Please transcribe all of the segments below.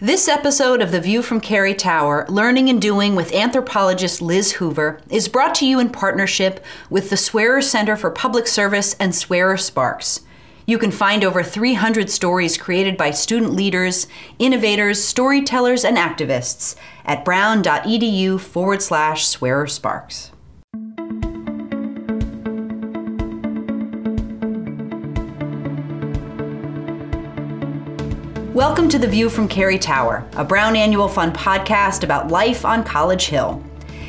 This episode of The View from Carrie Tower, Learning and Doing with anthropologist Liz Hoover, is brought to you in partnership with the Swearer Center for Public Service and Swearer Sparks. You can find over 300 stories created by student leaders, innovators, storytellers, and activists at brown.edu forward slash Swearer Sparks. Welcome to The View from Carrie Tower, a Brown Annual Fund podcast about life on College Hill.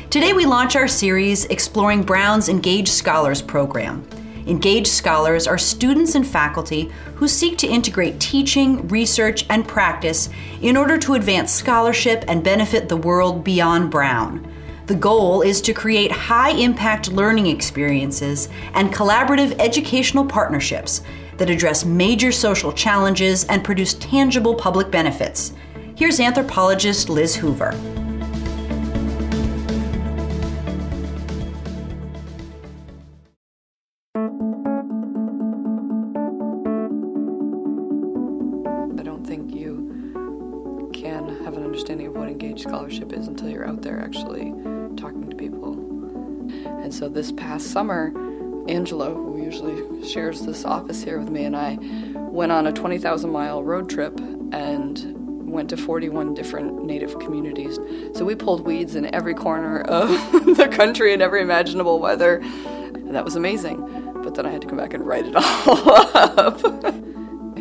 Today we launch our series exploring Brown's Engaged Scholars program. Engaged scholars are students and faculty who seek to integrate teaching, research, and practice in order to advance scholarship and benefit the world beyond Brown. The goal is to create high impact learning experiences and collaborative educational partnerships that address major social challenges and produce tangible public benefits. Here's anthropologist Liz Hoover. I don't think you can have an understanding of what engaged scholarship is until you're out there actually talking to people. And so this past summer, Angelo, who usually shares this office here with me, and I went on a 20,000 mile road trip and went to 41 different native communities. So we pulled weeds in every corner of the country in every imaginable weather. And that was amazing. But then I had to come back and write it all up.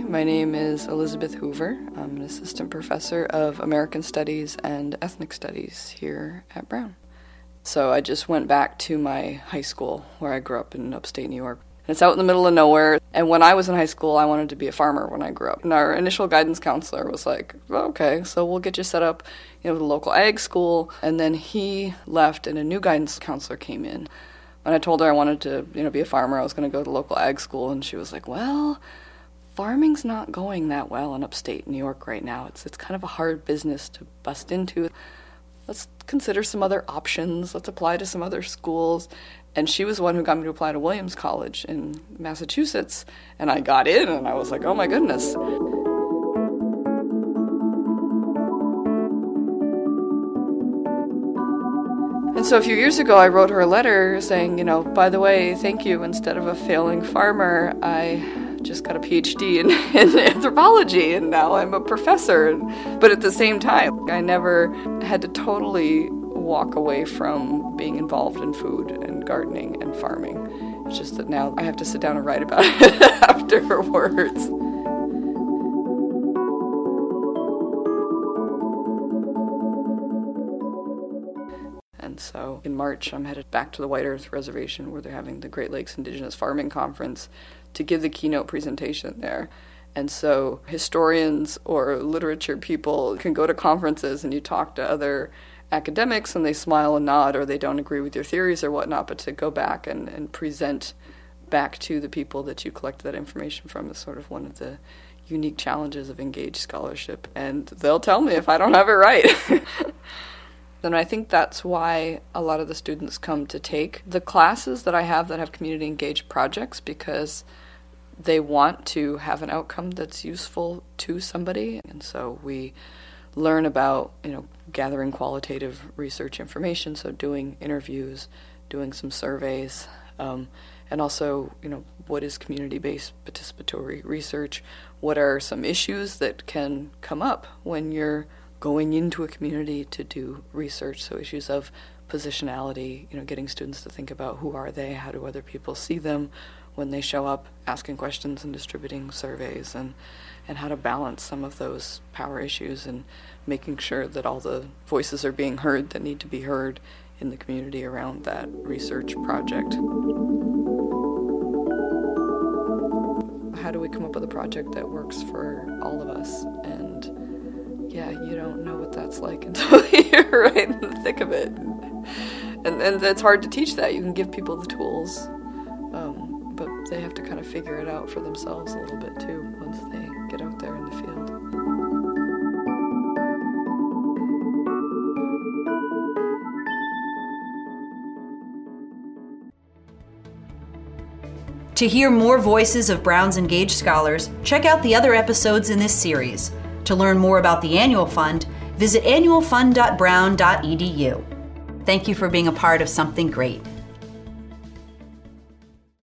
My name is Elizabeth Hoover. I'm an assistant professor of American Studies and Ethnic Studies here at Brown. So I just went back to my high school where I grew up in upstate New York. It's out in the middle of nowhere. And when I was in high school, I wanted to be a farmer when I grew up. And our initial guidance counselor was like, oh, okay, so we'll get you set up, you know, the local ag school. And then he left and a new guidance counselor came in. When I told her I wanted to, you know, be a farmer, I was going to go to local ag school. And she was like, well, farming's not going that well in upstate New York right now. It's, it's kind of a hard business to bust into let's consider some other options. Let's apply to some other schools. And she was the one who got me to apply to Williams College in Massachusetts. And I got in, and I was like, oh my goodness. And so a few years ago, I wrote her a letter saying, you know, by the way, thank you. Instead of a failing farmer, I just got a PhD in, in, anthropology and now I'm a professor. But at the same time, I never had to totally walk away from being involved in food and gardening and farming. It's just that now I have to sit down and write about it afterwards. So in March, I'm headed back to the White Earth Reservation where they're having the Great Lakes Indigenous Farming Conference to give the keynote presentation there. And so historians or literature people can go to conferences and you talk to other academics and they smile and nod or they don't agree with your theories or whatnot, but to go back and, and present back to the people that you collect that information from is sort of one of the unique challenges of engaged scholarship. And they'll tell me if I don't have it right. And I think that's why a lot of the students come to take the classes that I have that have community engaged projects because they want to have an outcome that's useful to somebody. And so we learn about, you know, gathering qualitative research information, so doing interviews, doing some surveys, um, and also, you know, what is community based participatory research? What are some issues that can come up when you're going into a community to do research? So, issues of positionality, you know, getting students to think about who are they, how do other people see them, when they show up asking questions and distributing surveys and and how to balance some of those power issues and making sure that all the voices are being heard that need to be heard in the community around that research project. How do we come up with a project that works for all of us? And yeah, you don't know what that's like until you're right in the thick of it. And, and it's hard to teach that. You can give people the tools, um, but they have to kind of figure it out for themselves a little bit too once they get out there in the field. To hear more voices of Brown's engaged scholars, check out the other episodes in this series. To learn more about the annual fund, visit annualfund.brown.edu. Thank you for being a part of something great.